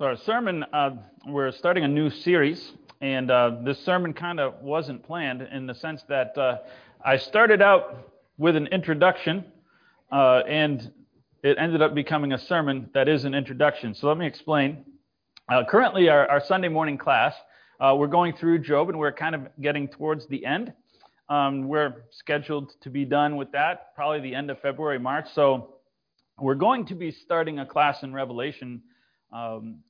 So, our sermon, uh, we're starting a new series, and uh, this sermon kind of wasn't planned in the sense that uh, I started out with an introduction, uh, and it ended up becoming a sermon that is an introduction. So, let me explain. Uh, currently, our, our, Sunday morning class, uh, we're going through Job, and we're kind of getting towards the end. Um, we're scheduled to be done with that probably the end of February, March. So, we're going to be starting a class in Revelation um,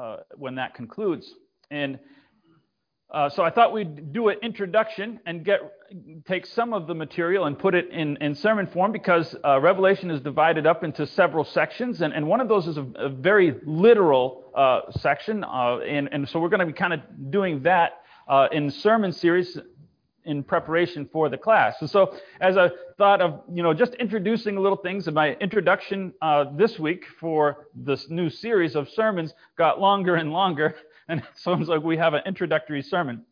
uh, when that concludes. And uh, so I thought we'd do an introduction and get take some of the material and put it in, in sermon form because uh, Revelation is divided up into several sections, and, and one of those is a, a very literal uh, section, uh, and, and so we're going to be kind of doing that uh, in sermon series in preparation for the class. And so, as I thought of, you know, just introducing little things, and my introduction uh, this week for this new series of sermons got longer and longer, and it sounds like we have an introductory sermon.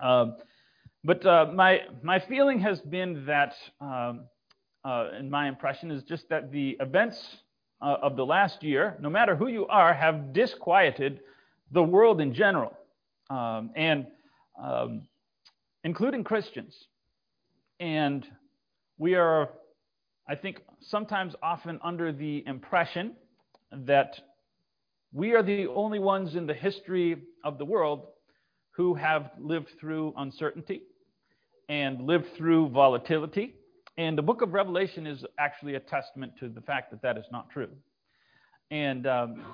Um, but uh, my my feeling has been that, um, uh, and my impression is just that the events uh, of the last year, no matter who you are, have disquieted the world in general, um, and um, including Christians. And we are, I think, sometimes often under the impression that we are the only ones in the history of the world who have lived through uncertainty and lived through volatility. And the book of Revelation is actually a testament to the fact that that is not true. And um,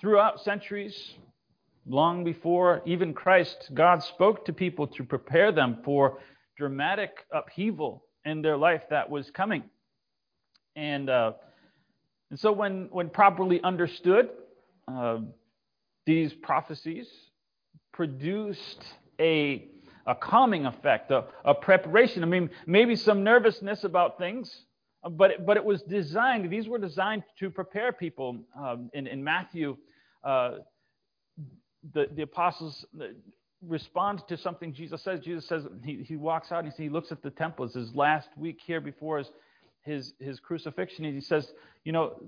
throughout centuries, long before even Christ, God spoke to people to prepare them for dramatic upheaval in their life that was coming. And, uh, and so, when, when properly understood, uh, these prophecies produced a, a calming effect, a, a preparation. I mean, maybe some nervousness about things, but it, but it was designed, these were designed to prepare people. Um, in, in Matthew, uh, the, the apostles respond to something Jesus says. Jesus says, he, he walks out and he, he looks at the temple. It's his last week here before his, his, his crucifixion. And he says, You know,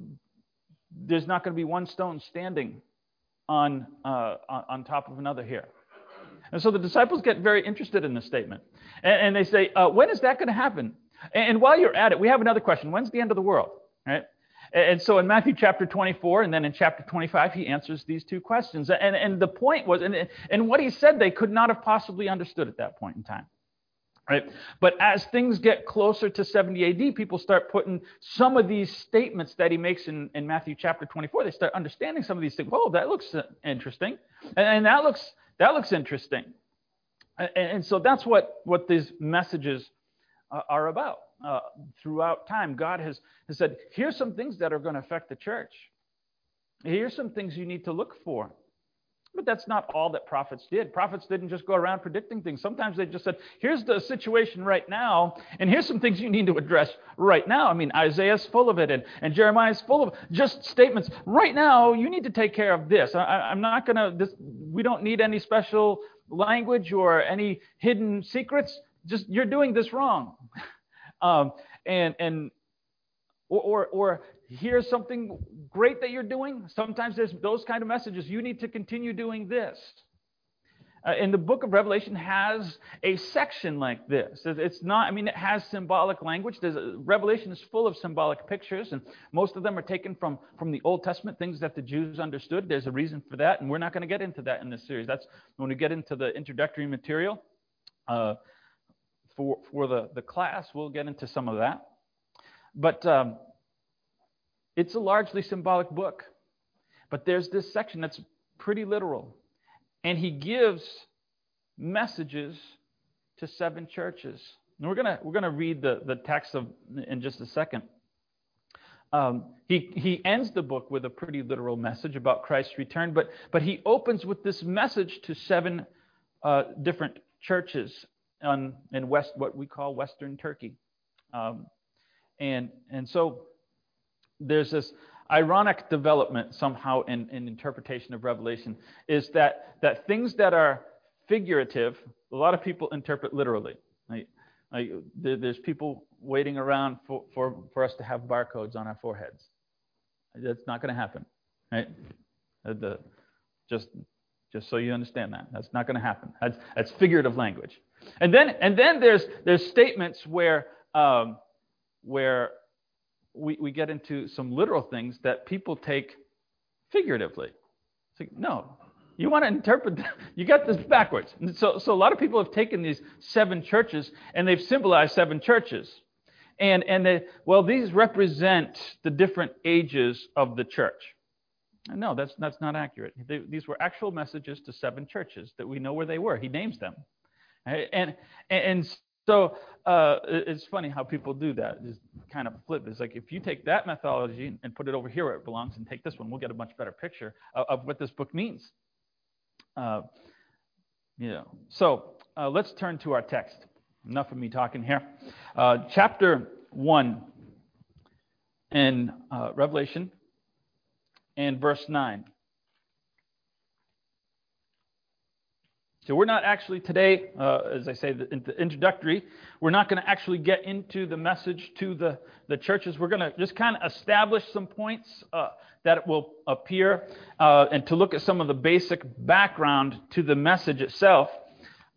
there's not going to be one stone standing on, uh, on top of another here. And so the disciples get very interested in this statement. And, and they say, uh, When is that going to happen? And, and while you're at it, we have another question. When's the end of the world? Right? And so in Matthew chapter 24 and then in chapter 25, he answers these two questions. And, and the point was, and, and what he said, they could not have possibly understood at that point in time. Right? But as things get closer to 70 AD, people start putting some of these statements that he makes in, in Matthew chapter 24. They start understanding some of these things. Whoa, that looks interesting. And, and that looks that looks interesting. And, and, so that's what, what these messages uh, are about uh, throughout time. God has, has said, here's some things that are going to affect the church. Here's some things you need to look for. But that's not all that prophets did. Prophets didn't just go around predicting things. Sometimes they just said, here's the situation right now, and here's some things you need to address right now. I mean, Isaiah's full of it, and, and Jeremiah's full of just statements. Right now, you need to take care of this. I, am not going to, we don't need any special language or any hidden secrets. Just, you're doing this wrong. Um, and and or, or, or here's something great that you're doing. Sometimes there's those kind of messages. You need to continue doing this. Uh, and the book of Revelation has a section like this. It's not, I mean, it has symbolic language. There's Revelation is full of symbolic pictures, and most of them are taken from, from the Old Testament, things that the Jews understood. There's a reason for that, and we're not going to get into that in this series. That's when we get into the introductory material. Uh, for, for the, the class. We'll get into some of that. But um, it's a largely symbolic book. But there's this section that's pretty literal. And he gives messages to seven churches. And we're going we're gonna read the, the text of, in just a second. Um, he, he ends the book with a pretty literal message about Christ's return, but, but he opens with this message to seven uh, different churches on, in West, what we call Western Turkey. Um, and, and so there's this ironic development somehow in, in interpretation of Revelation is that, that things that are figurative, a lot of people interpret literally. Like, like there's people waiting around for, for, for us to have barcodes on our foreheads. That's not going to happen. Right? The, just, just so you understand that. That's not going to happen. That's, that's figurative language. And then, and then there's, there's statements where, um, where we, we get into some literal things that people take figuratively. It's like, no, you want to interpret, you got this backwards. And so, so a lot of people have taken these seven churches and they've symbolized seven churches. And, and they, well, these represent the different ages of the church. No, that's, that's not accurate. They, these were actual messages to seven churches that we know where they were. He names them. And, and so uh, it's funny how people do that. Just kind of flip. It's like if you take that methodology and put it over here where it belongs and take this one, we'll get a much better picture of, of what this book means. Uh, you know, so uh, let's turn to our text. Enough of me talking here. Uh, chapter 1 in uh, Revelation and verse 9. So we're not actually today, uh, as I say, the, the introductory, we're not going to actually get into the message to the, the churches. We're going to just kind of establish some points uh, that will appear uh, and to look at some of the basic background to the message itself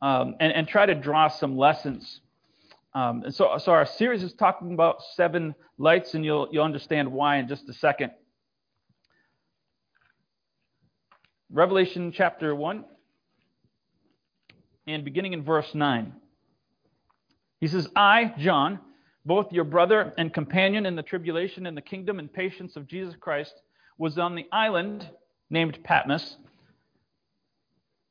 um, and, and, try to draw some lessons. Um, and so, so our series is talking about seven lights, and you'll, you'll understand why in just a second. Revelation chapter 1 and beginning in verse 9. He says, I, John, both your brother and companion in the tribulation and the kingdom and patience of Jesus Christ, was on the island named Patmos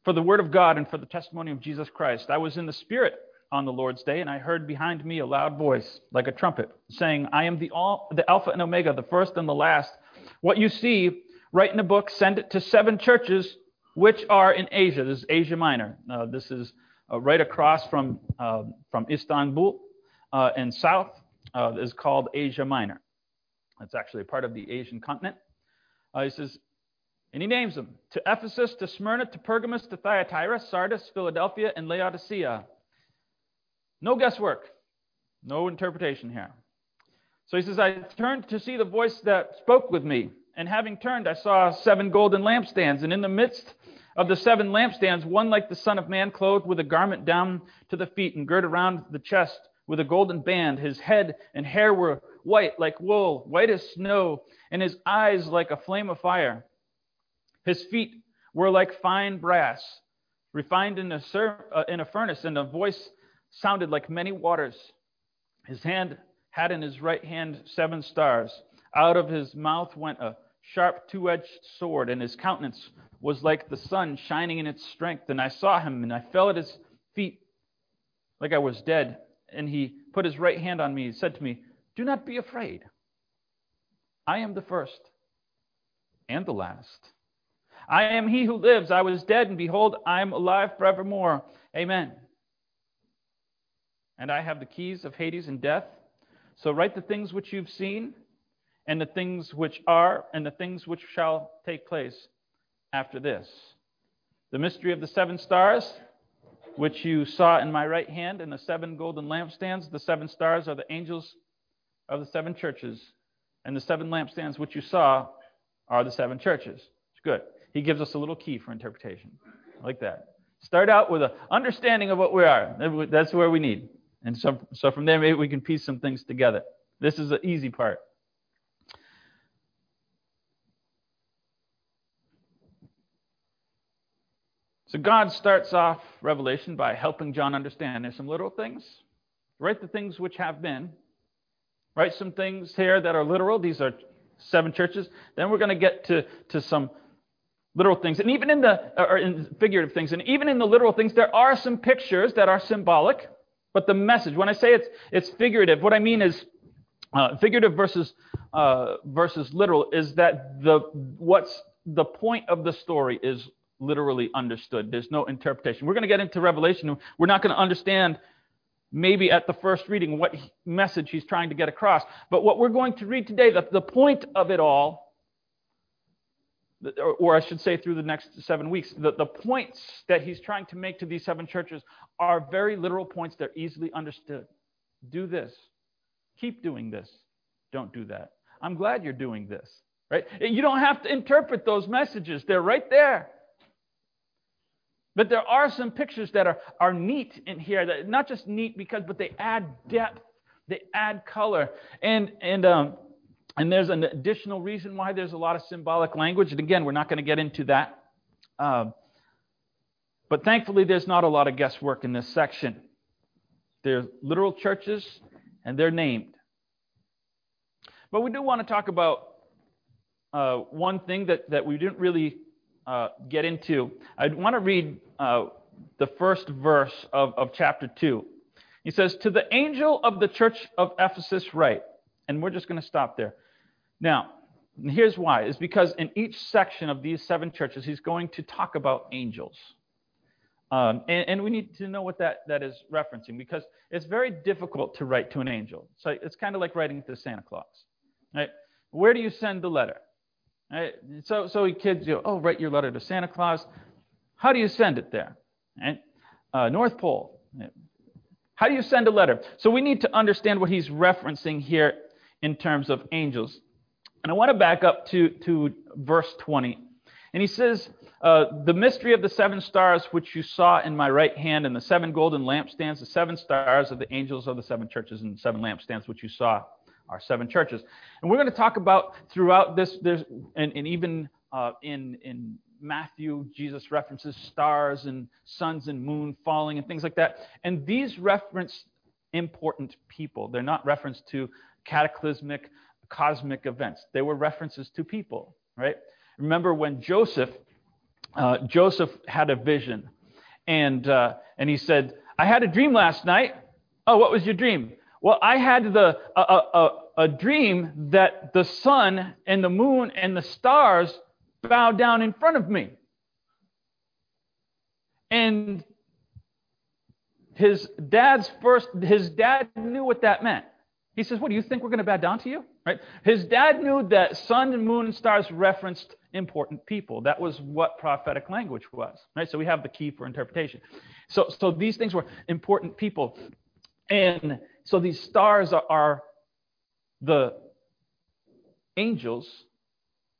for the word of God and for the testimony of Jesus Christ. I was in the Spirit on the Lord's day, and I heard behind me a loud voice, like a trumpet, saying, I am the, all, the Alpha and Omega, the first and the last. What you see, write in a book, send it to seven churches which are in Asia. This is Asia Minor. Uh, this is uh, right across from, uh, from Istanbul uh, and south uh, is called Asia Minor. It's actually part of the Asian continent. Uh, he says, and he names them to Ephesus, to Smyrna, to Pergamos, to Thyatira, Sardis, Philadelphia, and Laodicea. No guesswork, no interpretation here. So he says, I turned to see the voice that spoke with me. And having turned, I saw seven golden lampstands, and in the midst of the seven lampstands, one like the Son of Man, clothed with a garment down to the feet and girt around the chest with a golden band. His head and hair were white like wool, white as snow, and his eyes like a flame of fire. His feet were like fine brass, refined in a, uh, in a furnace, and a voice sounded like many waters. His hand had in his right hand seven stars. Out of his mouth went a sharp two edged sword, and his countenance was like the sun shining in its strength. And I saw him, and I fell at his feet like I was dead. And he put his right hand on me and said to me, Do not be afraid. I am the first and the last. I am he who lives. I was dead, and behold, I am alive forevermore. Amen. And I have the keys of Hades and death. So write the things which you've seen, and the things which are, and the things which shall take place after this. The mystery of the seven stars, which you saw in my right hand, and the seven golden lampstands. The seven stars are the angels of the seven churches, and the seven lampstands which you saw are the seven churches. It's good. He gives us a little key for interpretation. Like that. Start out with an understanding of what we are. That's where we need. And so, so from there, maybe we can piece some things together. This is the easy part. So God starts off Revelation by helping John understand there's some literal things. Write the things which have been. Write some things here that are literal. These are seven churches. Then we're going to get to, to some literal things. And even in the or in figurative things, and even in the literal things, there are some pictures that are symbolic. But the message, when I say it's it's figurative, what I mean is uh, figurative versus uh, versus literal is that the what's the point of the story is literally understood. There's no interpretation. We're going to get into Revelation. We're not going to understand maybe at the first reading what message he's trying to get across. But what we're going to read today, the, the point of it all, or, I should say through the next seven weeks, the, the points that he's trying to make to these seven churches are very literal points. They're easily understood. Do this. Keep doing this. Don't do that. I'm glad you're doing this. Right? You don't have to interpret those messages. They're right there. But there are some pictures that are, are neat in here. That not just neat because, but they add depth. They add color. And and um, and there's an additional reason why there's a lot of symbolic language. And again, we're not going to get into that. Um, but thankfully, there's not a lot of guesswork in this section. They're literal churches, and they're named. But we do want to talk about uh, one thing that, that we didn't really uh, get into. I want to read uh, the first verse of, of chapter 2. He says, To the angel of the church of Ephesus, write. And we're just going to stop there. Now, here's why. Is because in each section of these seven churches, he's going to talk about angels. Um, and, and, we need to know what that, that is referencing because it's very difficult to write to an angel. So it's kind of like writing to Santa Claus. Right? Where do you send the letter? Right? So, so kids, you oh, write your letter to Santa Claus. How do you send it there? Right? Uh, North Pole. How do you send a letter? So we need to understand what he's referencing here in terms of angels. And I want to back up to, to verse 20. And he says, uh, The mystery of the seven stars which you saw in my right hand, and the seven golden lampstands, the seven stars of the angels of the seven churches, and seven lampstands which you saw are seven churches. And we're going to talk about throughout this, there's, and, and even uh, in, in Matthew, Jesus references stars and suns and moon falling and things like that. And these reference important people. They're not reference to cataclysmic, cosmic events. They were references to people, right? Remember when Joseph, uh, Joseph had a vision, and uh, and he said, "I had a dream last night." Oh, what was your dream? Well, I had the a, a, a dream that the sun and the moon and the stars bowed down in front of me. And his dad's first his dad knew what that meant. He says, What do you think we're going to bow down to you? Right? His dad knew that sun and moon and stars referenced important people. That was what prophetic language was. Right? So we have the key for interpretation. So, so these things were important people. And so these stars are, are the angels.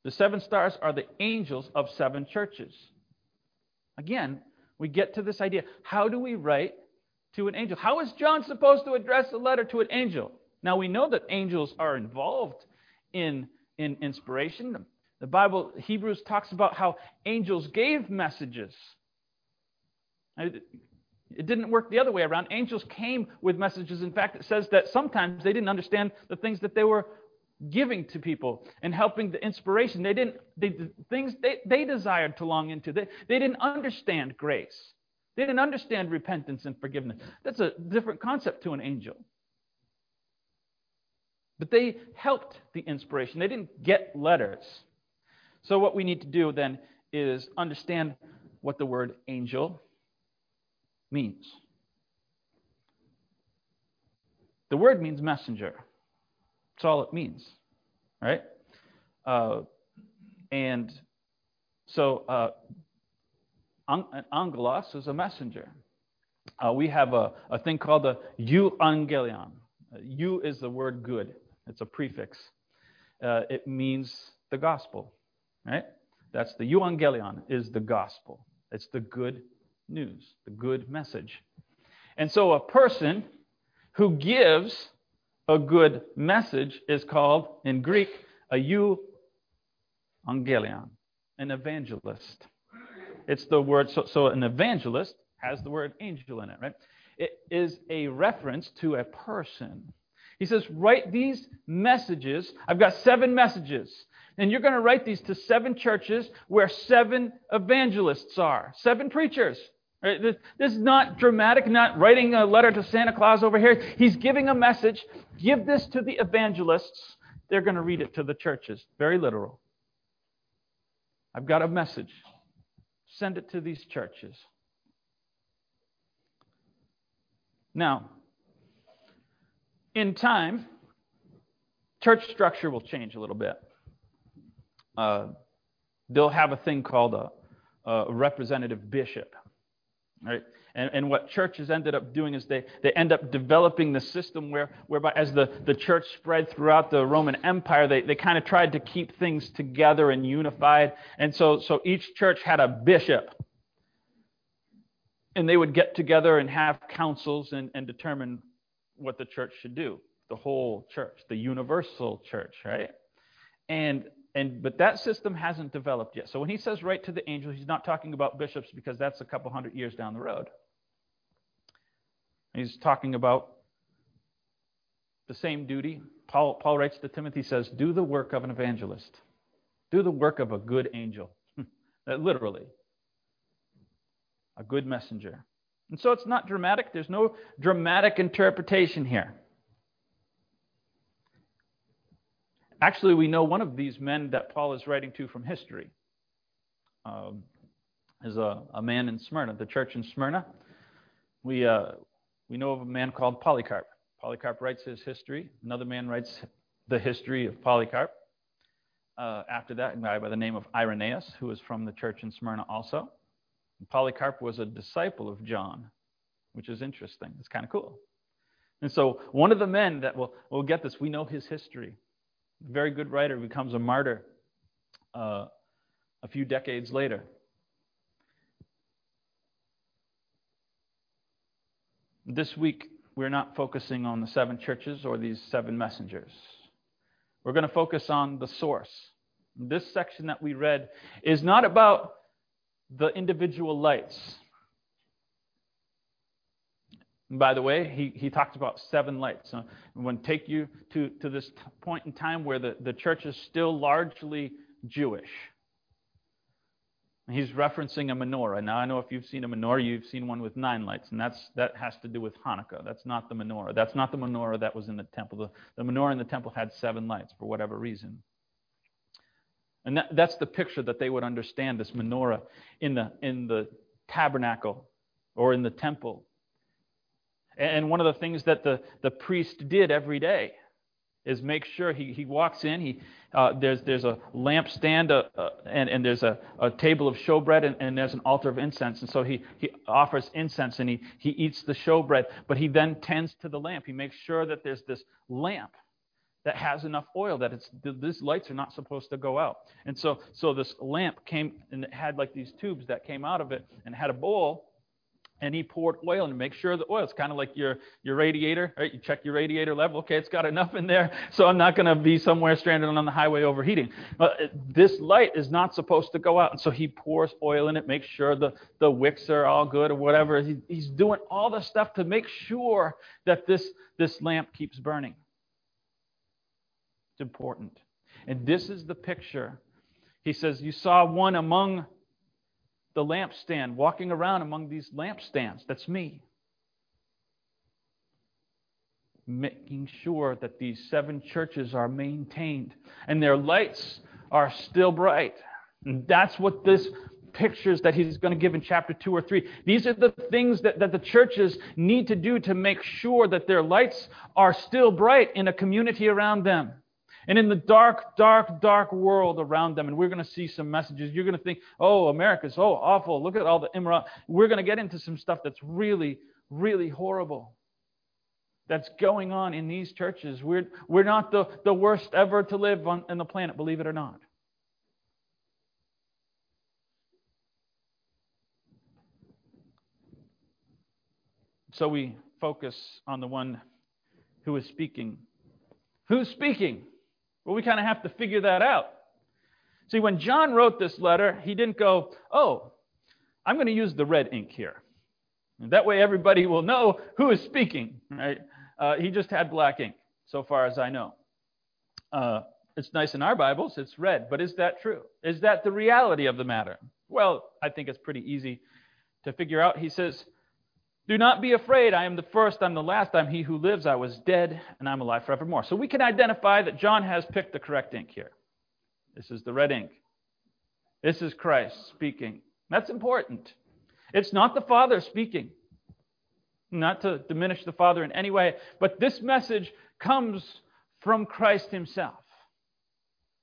The seven stars are the angels of seven churches. Again, we get to this idea. How do we write to an angel? How is John supposed to address a letter to an angel? Now we know that angels are involved in, in inspiration. The Bible, Hebrews talks about how angels gave messages. It didn't work the other way around. Angels came with messages. In fact, it says that sometimes they didn't understand the things that they were giving to people and helping the inspiration. They didn't, they, the things they, they desired to long into. They, they didn't understand grace. They didn't understand repentance and forgiveness. That's a different concept to an angel. But they helped the inspiration. They didn't get letters. So, what we need to do then is understand what the word angel means. The word means messenger. That's all it means, right? Uh, and so, uh, an angelos is a messenger. Uh, we have a, a thing called the euangelion. Eu is the word good. It's a prefix. Uh, it means the gospel, right? That's the euangelion is the gospel. It's the good news, the good message. And so a person who gives a good message is called, in Greek, a euangelion, an evangelist. It's the word, so, so an evangelist has the word angel in it, right? It is a reference to a person. He says, write these messages. I've got seven messages. And you're going to write these to seven churches where seven evangelists are, seven preachers. Right? This, this, is not dramatic, not writing a letter to Santa Claus over here. He's giving a message. Give this to the evangelists. They're going to read it to the churches. Very literal. I've got a message. Send it to these churches. Now, in time, church structure will change a little bit. Uh, they'll have a thing called a, a representative bishop. Right? And, and what churches ended up doing is they, they end up developing the system where, whereby as the, the church spread throughout the Roman Empire, they, they kind of tried to keep things together and unified. And so, so each church had a bishop. And they would get together and have councils and, and determine what the church should do. The whole church, the universal church, right? And and but that system hasn't developed yet. So when he says write to the angel, he's not talking about bishops because that's a couple hundred years down the road. He's talking about the same duty. Paul, Paul writes to Timothy, says, Do the work of an evangelist. Do the work of a good angel. Literally. A good messenger. And so it's not dramatic. There's no dramatic interpretation here. Actually, we know one of these men that Paul is writing to from history um, is a, a, man in Smyrna, the church in Smyrna. We, uh, we know of a man called Polycarp. Polycarp writes his history. Another man writes the history of Polycarp. Uh, after that, a guy by the name of Irenaeus, who was from the church in Smyrna also. And Polycarp was a disciple of John, which is interesting. It's kind of cool. And so, one of the men that will, will get this, we know his history very good writer, becomes a martyr uh, a few decades later. This week, we're not focusing on the seven churches or these seven messengers. We're going to focus on the source. This section that we read is not about the individual lights. By the way, he, he talks about seven lights. So I'm going to take you to, to this point in time where the, the church is still largely Jewish. He's referencing a menorah. Now, I know if you've seen a menorah, you've seen one with nine lights, and that's, that has to do with Hanukkah. That's not the menorah. That's not the menorah that was in the temple. The, the menorah in the temple had seven lights for whatever reason. And that, that's the picture that they would understand this menorah in the, in the tabernacle or in the temple and one of the things that the, the priest did every day is make sure he, he walks in. He, uh, there's, there's a lampstand uh, uh, and, and there's a, a table of showbread and, and there's an altar of incense. And so he, he offers incense and he, he eats the showbread, but he then tends to the lamp. He makes sure that there's this lamp that has enough oil that it's these lights are not supposed to go out. And so so this lamp came and it had like these tubes that came out of it and had a bowl and he poured oil and make sure the oil it's kind of like your your radiator right? You check your radiator level okay it's got enough in there so i'm not going to be somewhere stranded on the highway overheating. But uh, this light is not supposed to go out and so he pours oil in it makes sure the the wicks are all good or whatever. He, he's doing all the stuff to make sure that this this lamp keeps burning. It's important. And this is the picture. He says you saw one among the lampstand, walking around among these lampstands. That's me. Making sure that these seven churches are maintained and their lights are still bright. And that's what this pictures that he's going to give in chapter 2 or 3. These are the things that, that the churches need to do to make sure that their lights are still bright in a community around them and in the dark, dark, dark world around them. And we're going to see some messages. You're going to think, oh, America's so awful. Look at all the immorality. We're going to get into some stuff that's really, really horrible that's going on in these churches. We're, we're not the, the worst ever to live on, on the planet, believe it or not. So we focus on the one who is speaking. Who's speaking? Well, we kind of have to figure that out. See, when John wrote this letter, he didn't go, oh, I'm going to use the red ink here. And that way everybody will know who is speaking, right? Uh, he just had black ink, so far as I know. Uh, it's nice in our Bibles, it's red, but is that true? Is that the reality of the matter? Well, I think it's pretty easy to figure out. He says, do not be afraid. I am the first, I'm the last, I'm he who lives. I was dead, and I'm alive forevermore. So we can identify that John has picked the correct ink here. This is the red ink. This is Christ speaking. That's important. It's not the Father speaking, not to diminish the Father in any way, but this message comes from Christ Himself.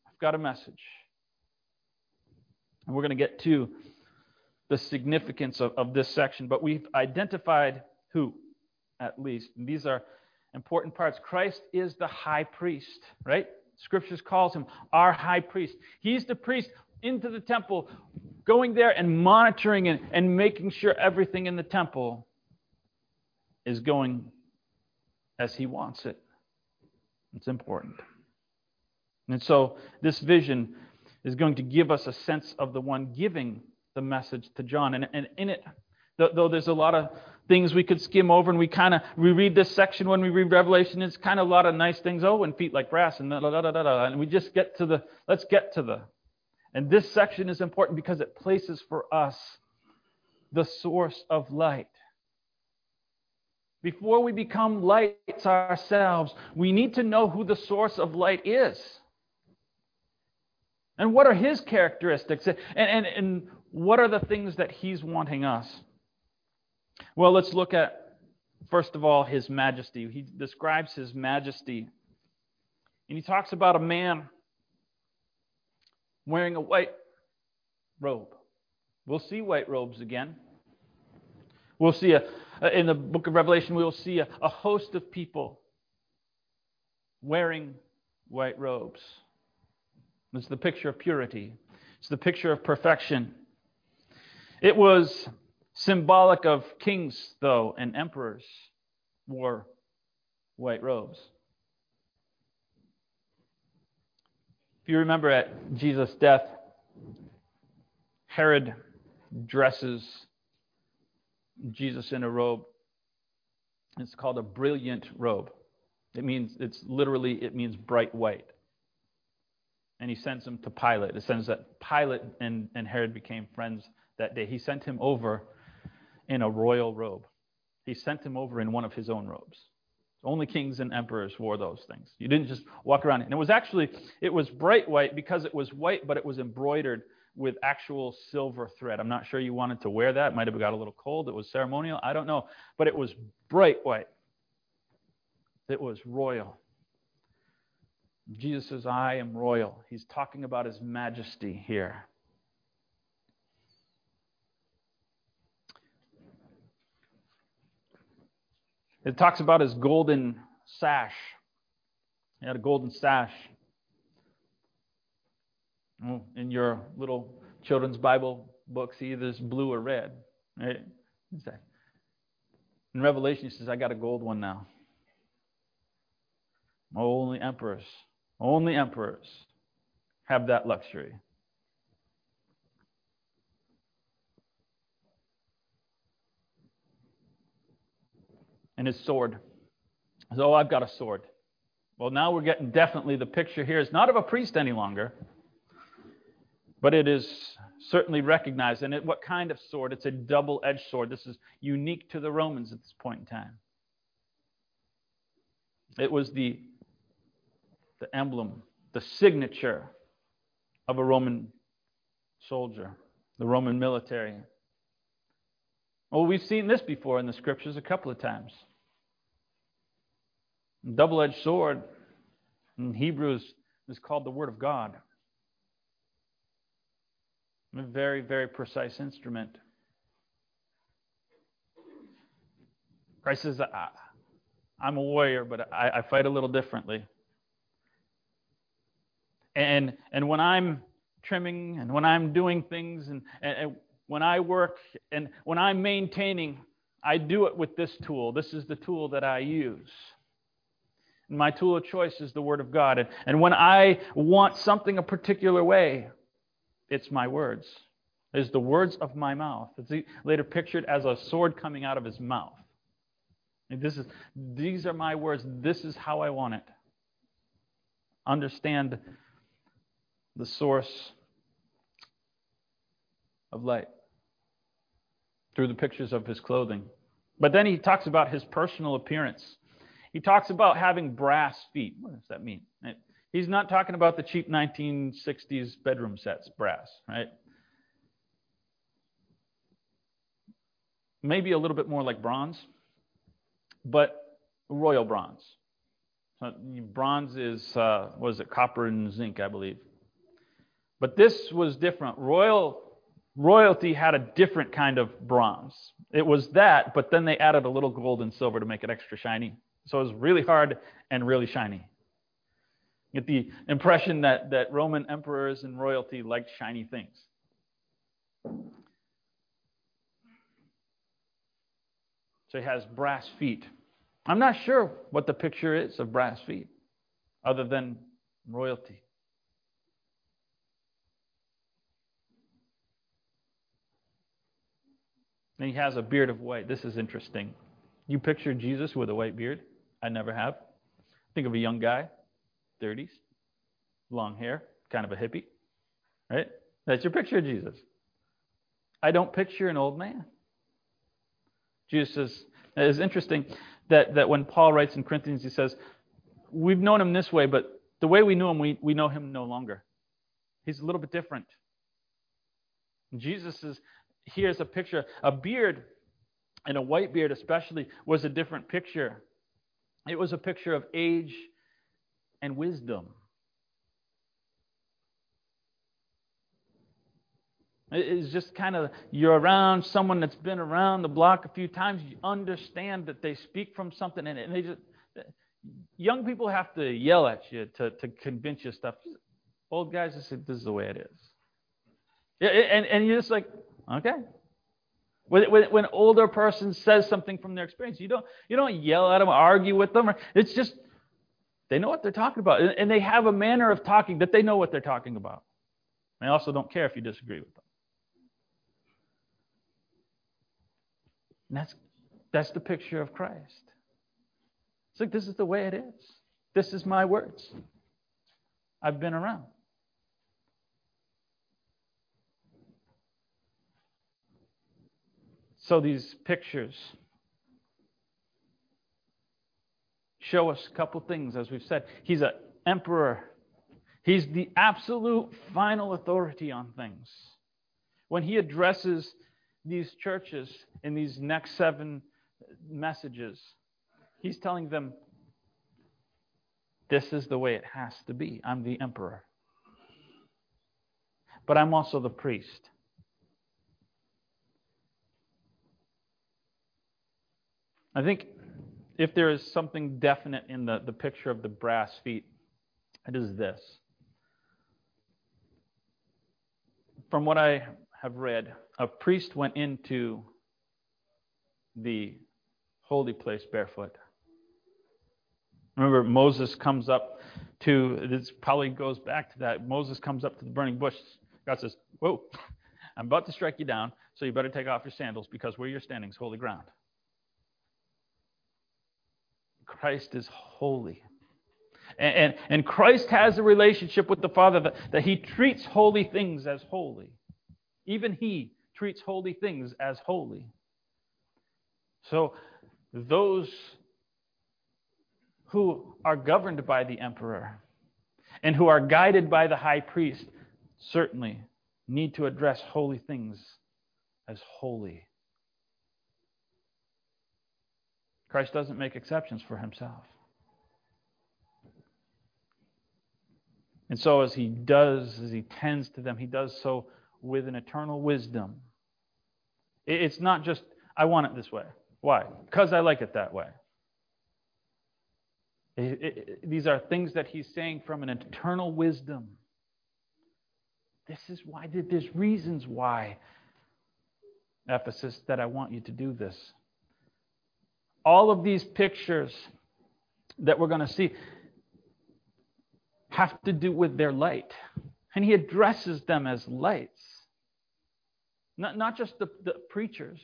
I've got a message. And we're going to get to the significance of, of this section, but we've identified who, at least. And these are important parts. Christ is the high priest, right? Scriptures calls him our high priest. He's the priest into the temple, going there and monitoring and, and making sure everything in the temple is going as he wants it. It's important. And so this vision is going to give us a sense of the one giving the message to John. And, and in it, though there's a lot of things we could skim over, and we kind of we read this section when we read Revelation, it's kind of a lot of nice things. Oh, and feet like brass, and da da da da da. And we just get to the let's get to the. And this section is important because it places for us the source of light. Before we become lights ourselves, we need to know who the source of light is. And what are his characteristics? And, and, and what are the things that he's wanting us? Well, let's look at, first of all, his majesty. He describes his majesty. And he talks about a man wearing a white robe. We'll see white robes again. We'll see a, in the book of Revelation, we will see a, a host of people wearing white robes. It's the picture of purity, it's the picture of perfection. It was symbolic of kings, though, and emperors wore white robes. If you remember at Jesus' death, Herod dresses Jesus in a robe. It's called a brilliant robe. It means it's literally it means bright white. And he sends him to Pilate. It says that Pilate and, and Herod became friends that day. He sent him over in a royal robe. He sent him over in one of his own robes. Only kings and emperors wore those things. You didn't just walk around. And it was actually, it was bright white because it was white, but it was embroidered with actual silver thread. I'm not sure you wanted to wear that. It might have got a little cold. It was ceremonial. I don't know. But it was bright white. It was royal. Jesus says, I am royal. He's talking about his majesty here. It talks about his golden sash. He had a golden sash. In your little children's Bible books, either it's blue or red. Right? In Revelation, he says, I got a gold one now. Only emperors, only emperors have that luxury. And his sword. So, oh, I've got a sword. Well, now we're getting definitely the picture here is not of a priest any longer, but it is certainly recognized. And it, what kind of sword? It's a double edged sword. This is unique to the Romans at this point in time. It was the, the emblem, the signature of a Roman soldier, the Roman military. Well, we've seen this before in the scriptures a couple of times. Double edged sword in Hebrews is called the Word of God. A very, very precise instrument. Christ says, I'm a warrior, but I, I fight a little differently. And, and when I'm trimming and when I'm doing things and, and, when I work and when I'm maintaining, I do it with this tool. This is the tool that I use. And my tool of choice is the Word of God. And, and when I want something a particular way, it's my words. It's the words of my mouth. It's later pictured as a sword coming out of his mouth. And this is, these are my words. This is how I want it. Understand the source of light through the pictures of his clothing. But then he talks about his personal appearance. He talks about having brass feet. What does that mean? He's not talking about the cheap 1960s bedroom sets, brass, right? Maybe a little bit more like bronze, but royal bronze. bronze is, uh, was it copper and zinc, I believe. But this was different. Royal royalty had a different kind of bronze. It was that, but then they added a little gold and silver to make it extra shiny. So it was really hard and really shiny. You get the impression that, that Roman emperors and royalty liked shiny things. So he has brass feet. I'm not sure what the picture is of brass feet, other than royalty. And he has a beard of white. This is interesting. You picture Jesus with a white beard? I never have. Think of a young guy, 30s, long hair, kind of a hippie, right? That's your picture of Jesus. I don't picture an old man. Jesus says, it's interesting that, that when Paul writes in Corinthians, he says, We've known him this way, but the way we knew him, we, we know him no longer. He's a little bit different. Jesus is here's a picture. A beard, and a white beard especially, was a different picture. It was a picture of age and wisdom. It's just kind of, you're around someone that's been around the block a few times, you understand that they speak from something, and they just, young people have to yell at you to, to convince you stuff. Old guys just say, this is the way it is. And, and you're just like, okay. When, when, older person says something from their experience, you don't, you don't yell at them, argue with them. It's just, they know what they're talking about. And they have a manner of talking that they know what they're talking about. They also don't care if you disagree with them. And that's, that's the picture of Christ. It's like, this is the way it is. This is my words. I've been around. So these pictures show us a couple things, as we've said. He's an emperor. He's the absolute final authority on things. When he addresses these churches in these next seven messages, he's telling them, this is the way it has to be. I'm the emperor. But I'm also the priest. I think if there is something definite in the, the picture of the brass feet, it is this. From what I have read, a priest went into the holy place barefoot. Remember, Moses comes up to, this probably goes back to that. Moses comes up to the burning bush. God says, Whoa, I'm about to strike you down, so you better take off your sandals because where you're standing is holy ground. Christ is holy. And, and, and, Christ has a relationship with the Father that, that he treats holy things as holy. Even he treats holy things as holy. So those who are governed by the emperor and who are guided by the high priest certainly need to address holy things as holy. Christ doesn't make exceptions for himself. And so, as he does, as he tends to them, he does so with an eternal wisdom. It's not just, I want it this way. Why? Because I like it that way. It, it, these are things that he's saying from an eternal wisdom. This is why, there's reasons why, Ephesus, that I want you to do this. All of these pictures that we're going to see have to do with their light. And he addresses them as lights. Not, not just the, the preachers,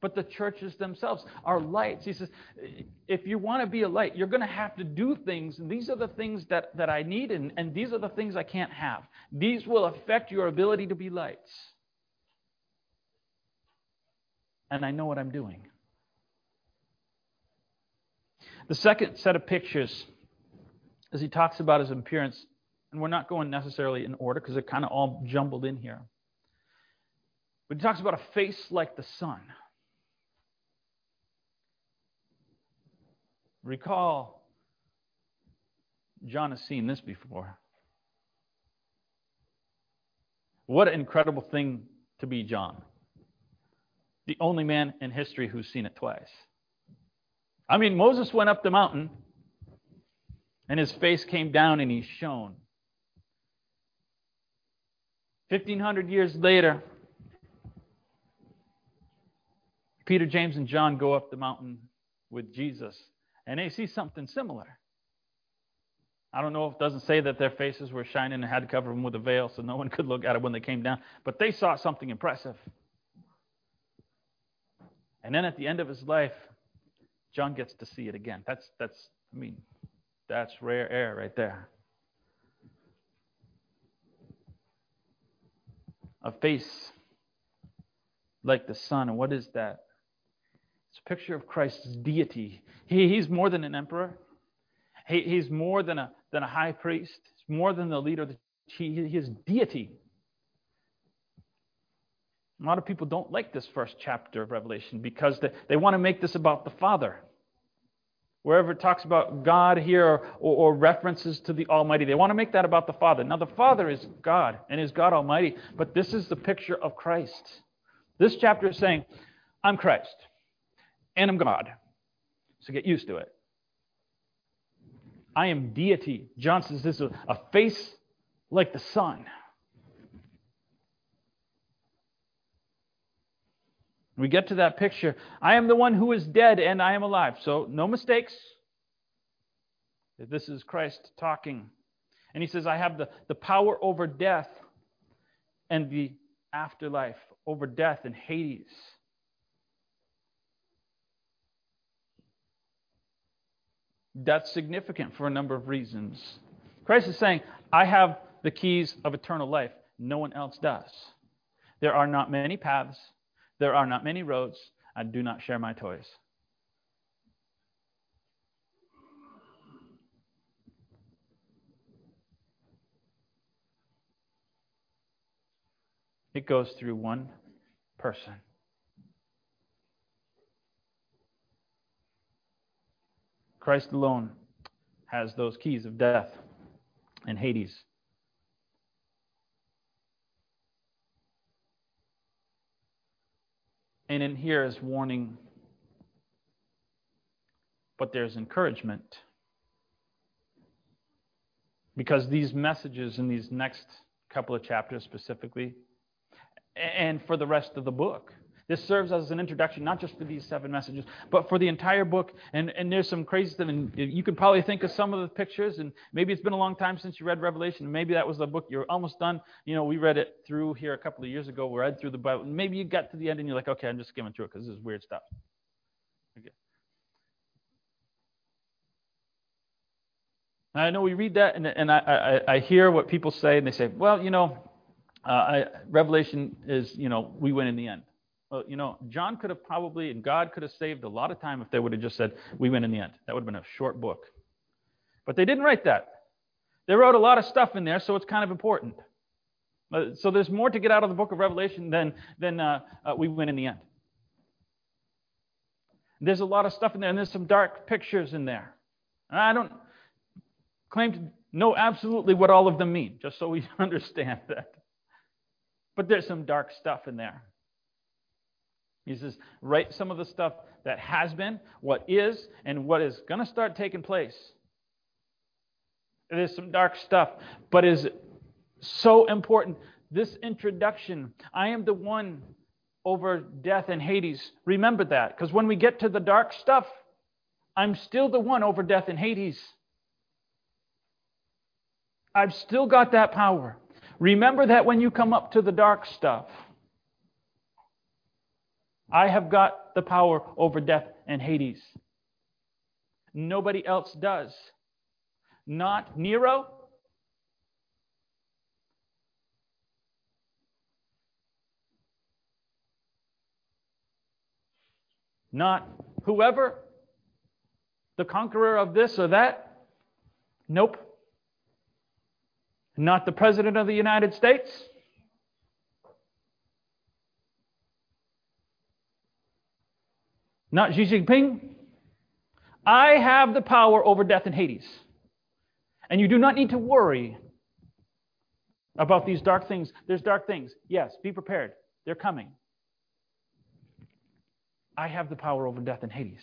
but the churches themselves are lights. He says, if you want to be a light, you're going to have to do things. And these are the things that, that I need, and, and these are the things I can't have. These will affect your ability to be lights. And I know what I'm doing. The second set of pictures, as he talks about his appearance, and we're not going necessarily in order because they're kind of all jumbled in here. But he talks about a face like the sun. Recall, John has seen this before. What an incredible thing to be John, the only man in history who's seen it twice. I mean, Moses went up the mountain and his face came down and he shone. 1500 years later, Peter, James, and John go up the mountain with Jesus and they see something similar. I don't know if it doesn't say that their faces were shining and had to cover them with a veil so no one could look at it when they came down, but they saw something impressive. And then at the end of his life, John gets to see it again. That's that's I mean, that's rare air right there. A face like the sun. And what is that? It's a picture of Christ's deity. He, he's more than an emperor. He, he's more than a, than a high priest. He's more than the leader of the he, he is deity. A lot of people don't like this first chapter of Revelation because they, they want to make this about the Father. Wherever it talks about God here or, or, or, references to the Almighty, they want to make that about the Father. Now, the Father is God and is God Almighty, but this is the picture of Christ. This chapter is saying, I'm Christ and I'm God. So get used to it. I am deity. John says this is a face like the sun. We get to that picture. I am the one who is dead and I am alive. So, no mistakes. This is Christ talking. And he says, I have the, the power over death and the afterlife, over death and Hades. That's significant for a number of reasons. Christ is saying, I have the keys of eternal life. No one else does. There are not many paths, there are not many roads. I do not share my toys. It goes through one person. Christ alone has those keys of death and Hades. And in here is warning, but there's encouragement. Because these messages in these next couple of chapters specifically, and for the rest of the book, this serves as an introduction, not just for these seven messages, but for the entire book. And, and there's some crazy stuff. And you could probably think of some of the pictures. And maybe it's been a long time since you read Revelation. Maybe that was the book you're almost done. You know, we read it through here a couple of years ago. We read through the Bible. Maybe you got to the end and you're like, okay, I'm just skimming through it because this is weird stuff. Okay. I know we read that, and, and I, I, I hear what people say, and they say, well, you know, uh, I, Revelation is, you know, we win in the end. Well, you know, John could have probably, and God could have saved a lot of time if they would have just said, we win in the end. That would have been a short book. But they didn't write that. They wrote a lot of stuff in there, so it's kind of important. Uh, so there's more to get out of the book of Revelation than, than uh, uh, we win in the end. There's a lot of stuff in there, and there's some dark pictures in there. And I don't claim to know absolutely what all of them mean, just so we understand that. But there's some dark stuff in there. He says, write some of the stuff that has been, what is, and what is going to start taking place. It is some dark stuff, but is so important. This introduction, I am the one over death and Hades. Remember that, because when we get to the dark stuff, I'm still the one over death and Hades. I've still got that power. Remember that when you come up to the dark stuff. I have got the power over death and Hades. Nobody else does. Not Nero. Not whoever, the conqueror of this or that. Nope. Not the President of the United States. Not Xi Jinping. I have the power over death and Hades. And you do not need to worry about these dark things. There's dark things. Yes, be prepared. They're coming. I have the power over death and Hades.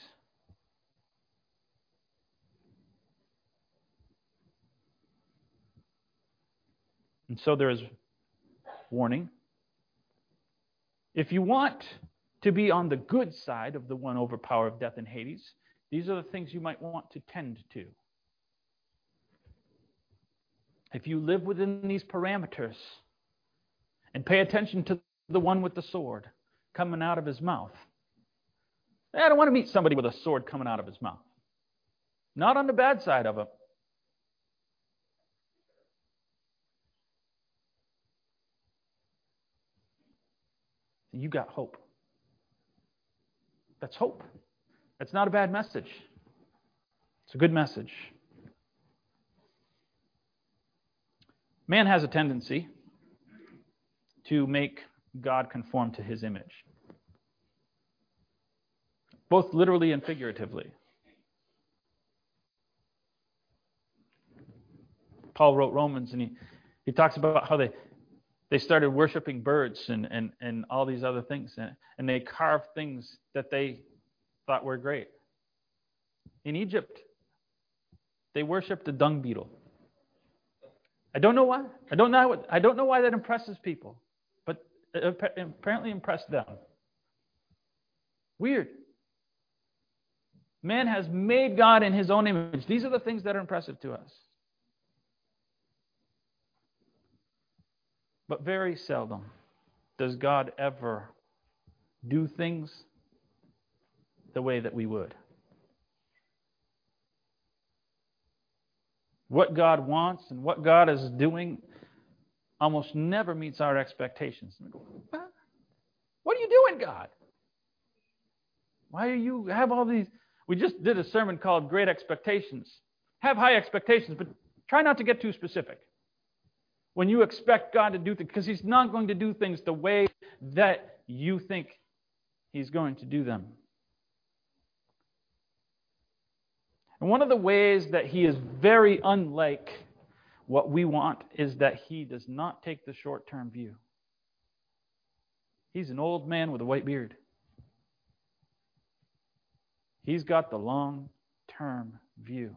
And so there is warning. If you want to be on the good side of the one over power of death and Hades, these are the things you might want to tend to. If you live within these parameters and pay attention to the one with the sword coming out of his mouth, I don't want to meet somebody with a sword coming out of his mouth. Not on the bad side of it. You got hope. That's hope. That's not a bad message. It's a good message. Man has a tendency to make God conform to his image, both literally and figuratively. Paul wrote Romans and he, he talks about how they, they started worshiping birds and, and, and all these other things, and, and they carved things that they thought were great. In Egypt, they worshiped the dung beetle. I don't know why. I don't know. What, I don't know why that impresses people, but it apparently impressed them. Weird. Man has made God in his own image. These are the things that are impressive to us. But very seldom does God ever do things the way that we would. What God wants and what God is doing almost never meets our expectations. What are you doing, God? Why do you have all these? We just did a sermon called Great Expectations. Have high expectations, but try not to get too specific. When you expect God to do things, because He's not going to do things the way that you think He's going to do them. And one of the ways that he is very unlike what we want is that he does not take the short term view. He's an old man with a white beard. He's got the long term view.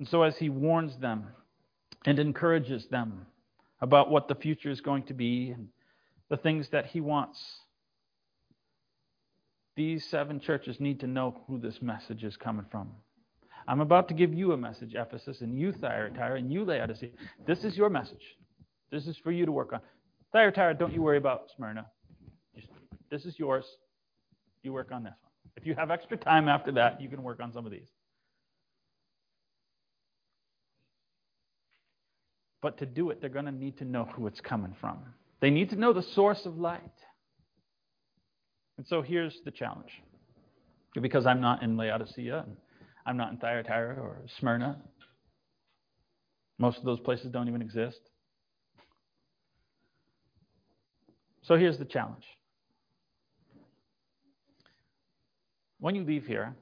And so, as he warns them and encourages them about what the future is going to be and the things that he wants these seven churches need to know who this message is coming from. I'm about to give you a message, Ephesus, and you, Thyatira, and you, Laodicea. This is your message. This is for you to work on. Thyatira, don't you worry about Smyrna. Just, this is yours. You work on this one. If you have extra time after that, you can work on some of these. But to do it, they're going to need to know who it's coming from. They need to know the source of light. And so here's the challenge. Because I'm not in Laodicea, I'm not in Thyatira or Smyrna. Most of those places don't even exist. So here's the challenge. When you leave here,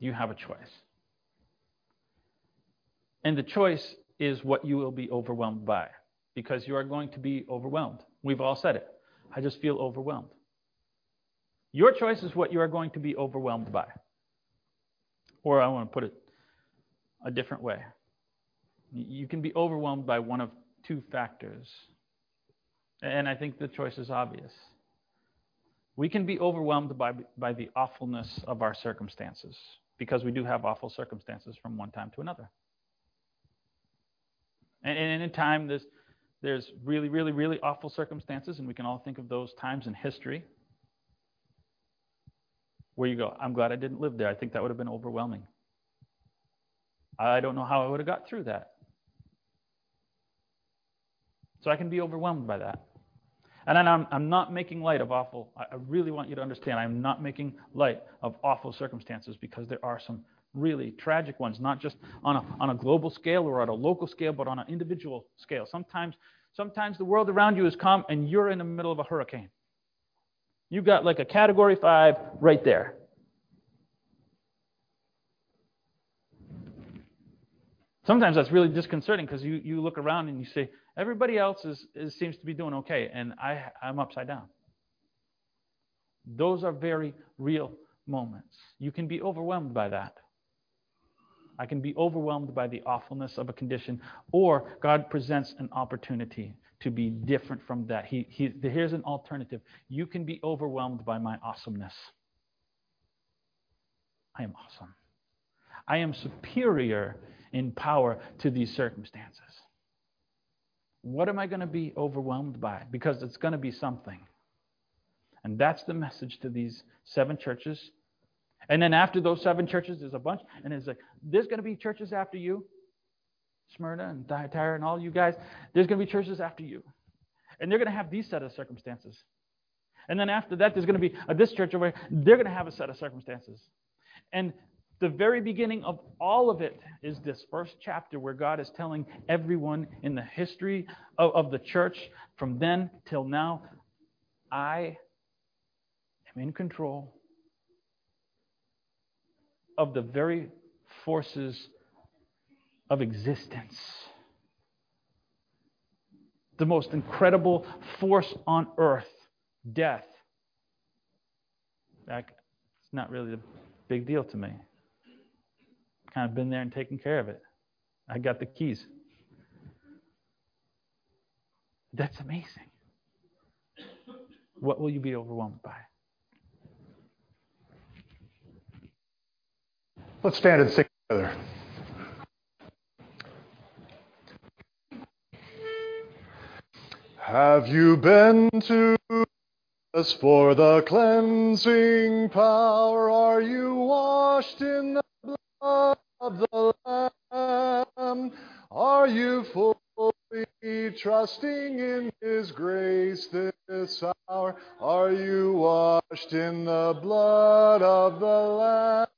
you have a choice. And the choice is what you will be overwhelmed by, because you are going to be overwhelmed. We've all said it. I just feel overwhelmed. Your choice is what you are going to be overwhelmed by. Or I want to put it a different way. You can be overwhelmed by one of two factors. And I think the choice is obvious. We can be overwhelmed by, by the awfulness of our circumstances because we do have awful circumstances from one time to another. And, and in time, there's, there's really, really, really awful circumstances, and we can all think of those times in history where you go, I'm glad I didn't live there. I think that would have been overwhelming. I don't know how I would have got through that. So I can be overwhelmed by that. And I'm, I'm not making light of awful, I really want you to understand, I'm not making light of awful circumstances because there are some really tragic ones, not just on a, on a global scale or at a local scale, but on an individual scale. Sometimes, sometimes the world around you is calm and you're in the middle of a hurricane. You've got like a category five right there. Sometimes that's really disconcerting because you, you look around and you say, everybody else is, is, seems to be doing okay, and I, I'm upside down. Those are very real moments. You can be overwhelmed by that. I can be overwhelmed by the awfulness of a condition, or God presents an opportunity to be different from that. He, he, here's an alternative. You can be overwhelmed by my awesomeness. I am awesome. I am superior in power to these circumstances. What am I going to be overwhelmed by? Because it's going to be something. And that's the message to these seven churches. And then after those seven churches, there's a bunch. And it's like, there's going to be churches after you. Smyrna and Thyatira and all you guys. There's going to be churches after you. And they're going to have these set of circumstances. And then after that, there's going to be a, this church over here. They're going to have a set of circumstances. And the very beginning of all of it is this first chapter where God is telling everyone in the history of, of the church from then till now, I am in control of the very forces of existence. The most incredible force on earth, death. That's not really a big deal to me kind of been there and taken care of it. I got the keys. That's amazing. What will you be overwhelmed by? Let's stand and sing together. Have you been to Jesus for the cleansing power? Are you washed in the blood of the Lamb? Are you fully trusting in His grace this hour? Are you washed in the blood of the Lamb?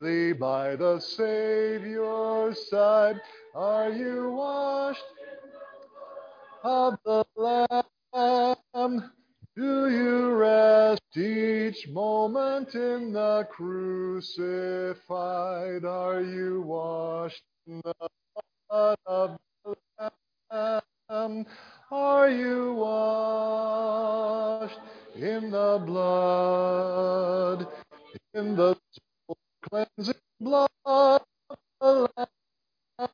by the Savior's side? Are you washed of the Lamb? Do you rest each moment in the crucified? Are you washed in the blood of the Lamb? Are you washed in the blood, in the cleansing blood of the Lamb?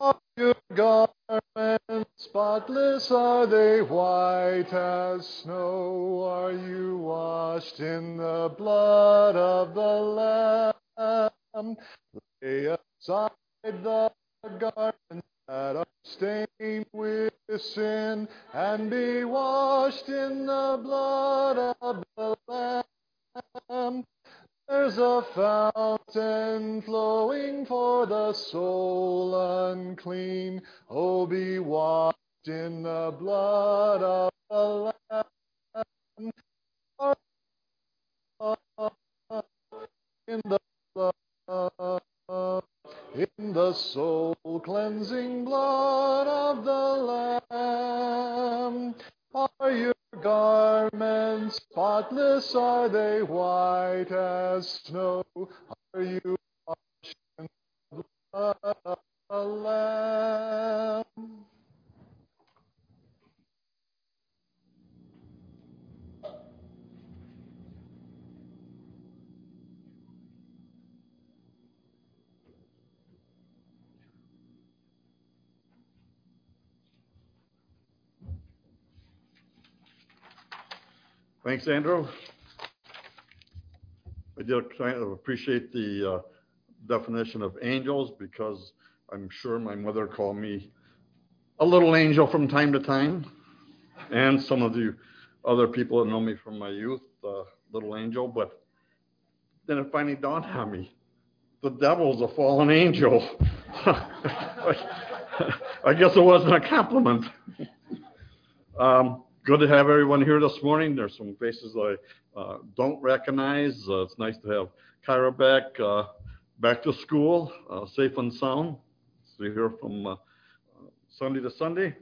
Are your garments spotless? Are they white as snow? Are you washed in the blood of the Lamb? Lay aside the garments that are stained with sin and be washed in the blood of the Lamb. There's a fountain flowing for the soul unclean. Oh, be washed in the blood of the Lamb. In the blood, in the soul cleansing blood of the Lamb. Are your garments spotless? Are they white as snow? Are you washed in the blood of the Lamb? Thanks, Andrew. I did kind of appreciate the uh, definition of angels because I'm sure my mother called me a little angel from time to time, and some of the other people that know me from my youth, uh, little angel. But then it finally dawned on me: the devil's a fallen angel. I guess it wasn't a compliment. Um, good to have everyone here this morning. There's some faces I uh, don't recognize. Uh, it's nice to have Kyra back, uh, back to school, uh, safe and sound. So you hear from uh, Sunday to Sunday.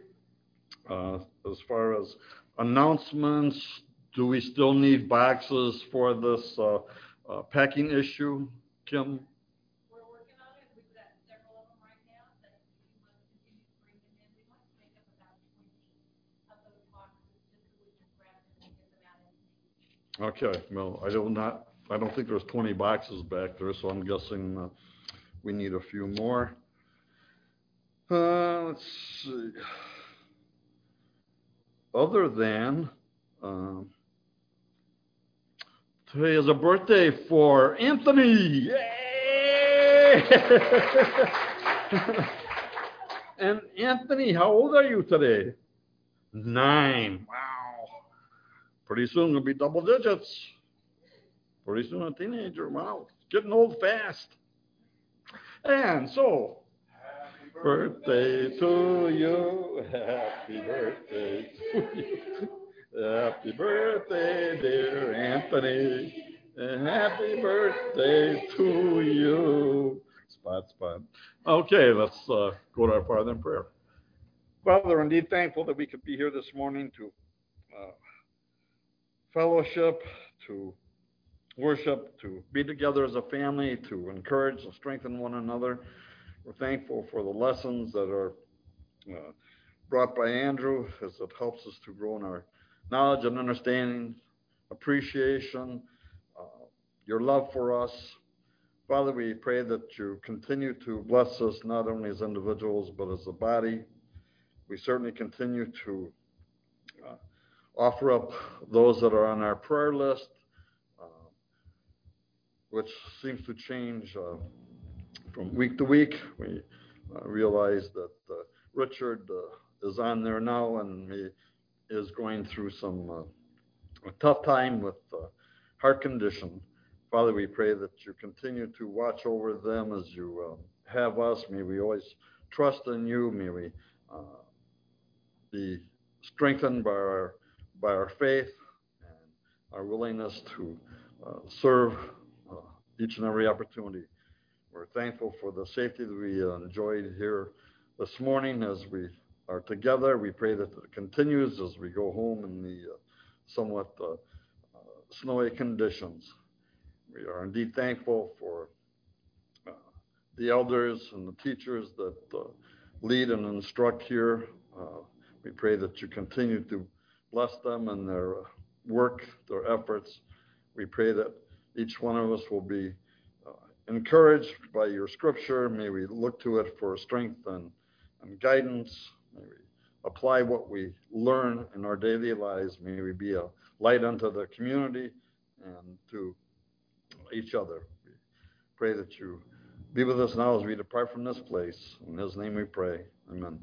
Uh, as far as announcements, do we still need boxes for this packing issue, Kim? We're working on it, we've got several of them right now, that if you want to continue to bring them in, we want to make up about twenty of those boxes, just so we can grab them and get them out as needed. Okay, well, I do not, not I don't think there's 20 boxes back there, so I'm guessing uh, we need a few more. Uh, let's see. Other than, um, today is a birthday for Anthony. Yay! and Anthony, how old are you today? Nine. Wow. Pretty soon it'll be double digits. Pretty soon a teenager. Wow. Getting old fast. And so, birthday to you. Happy birthday to you. Happy birthday, dear Anthony. And happy birthday to you. Spot, spot. Okay, let's uh, go to our Father in prayer. Father, indeed thankful that we could be here this morning to uh, fellowship, to worship, to be together as a family, to encourage and strengthen one another. We're thankful for the lessons that are uh, brought by Andrew as it helps us to grow in our knowledge and understanding, appreciation, uh, your love for us. Father, we pray that you continue to bless us not only as individuals but as a body. We certainly continue to offer up those that are on our prayer list, uh, which seems to change uh, from week to week. We uh, realize that uh, Richard uh, is on there now and he is going through some uh, tough time with heart condition. Father, we pray that you continue to watch over them as you have us. May we always trust in you. May we be strengthened by our by our faith and our willingness to uh, serve uh, each and every opportunity. We're thankful for the safety that we uh, enjoyed here this morning as we are together. We pray that it continues as we go home in the uh, somewhat uh, uh, snowy conditions. We are indeed thankful for the elders and the teachers that lead and instruct here. We pray that you continue to bless them and their uh, work, their efforts. We pray that each one of us will be uh, encouraged by your scripture. May we look to it for strength and, and guidance. May we apply what we learn in our daily lives. May we be a light unto the community and to each other. We pray that you be with us now as we depart from this place. In his name we pray. Amen.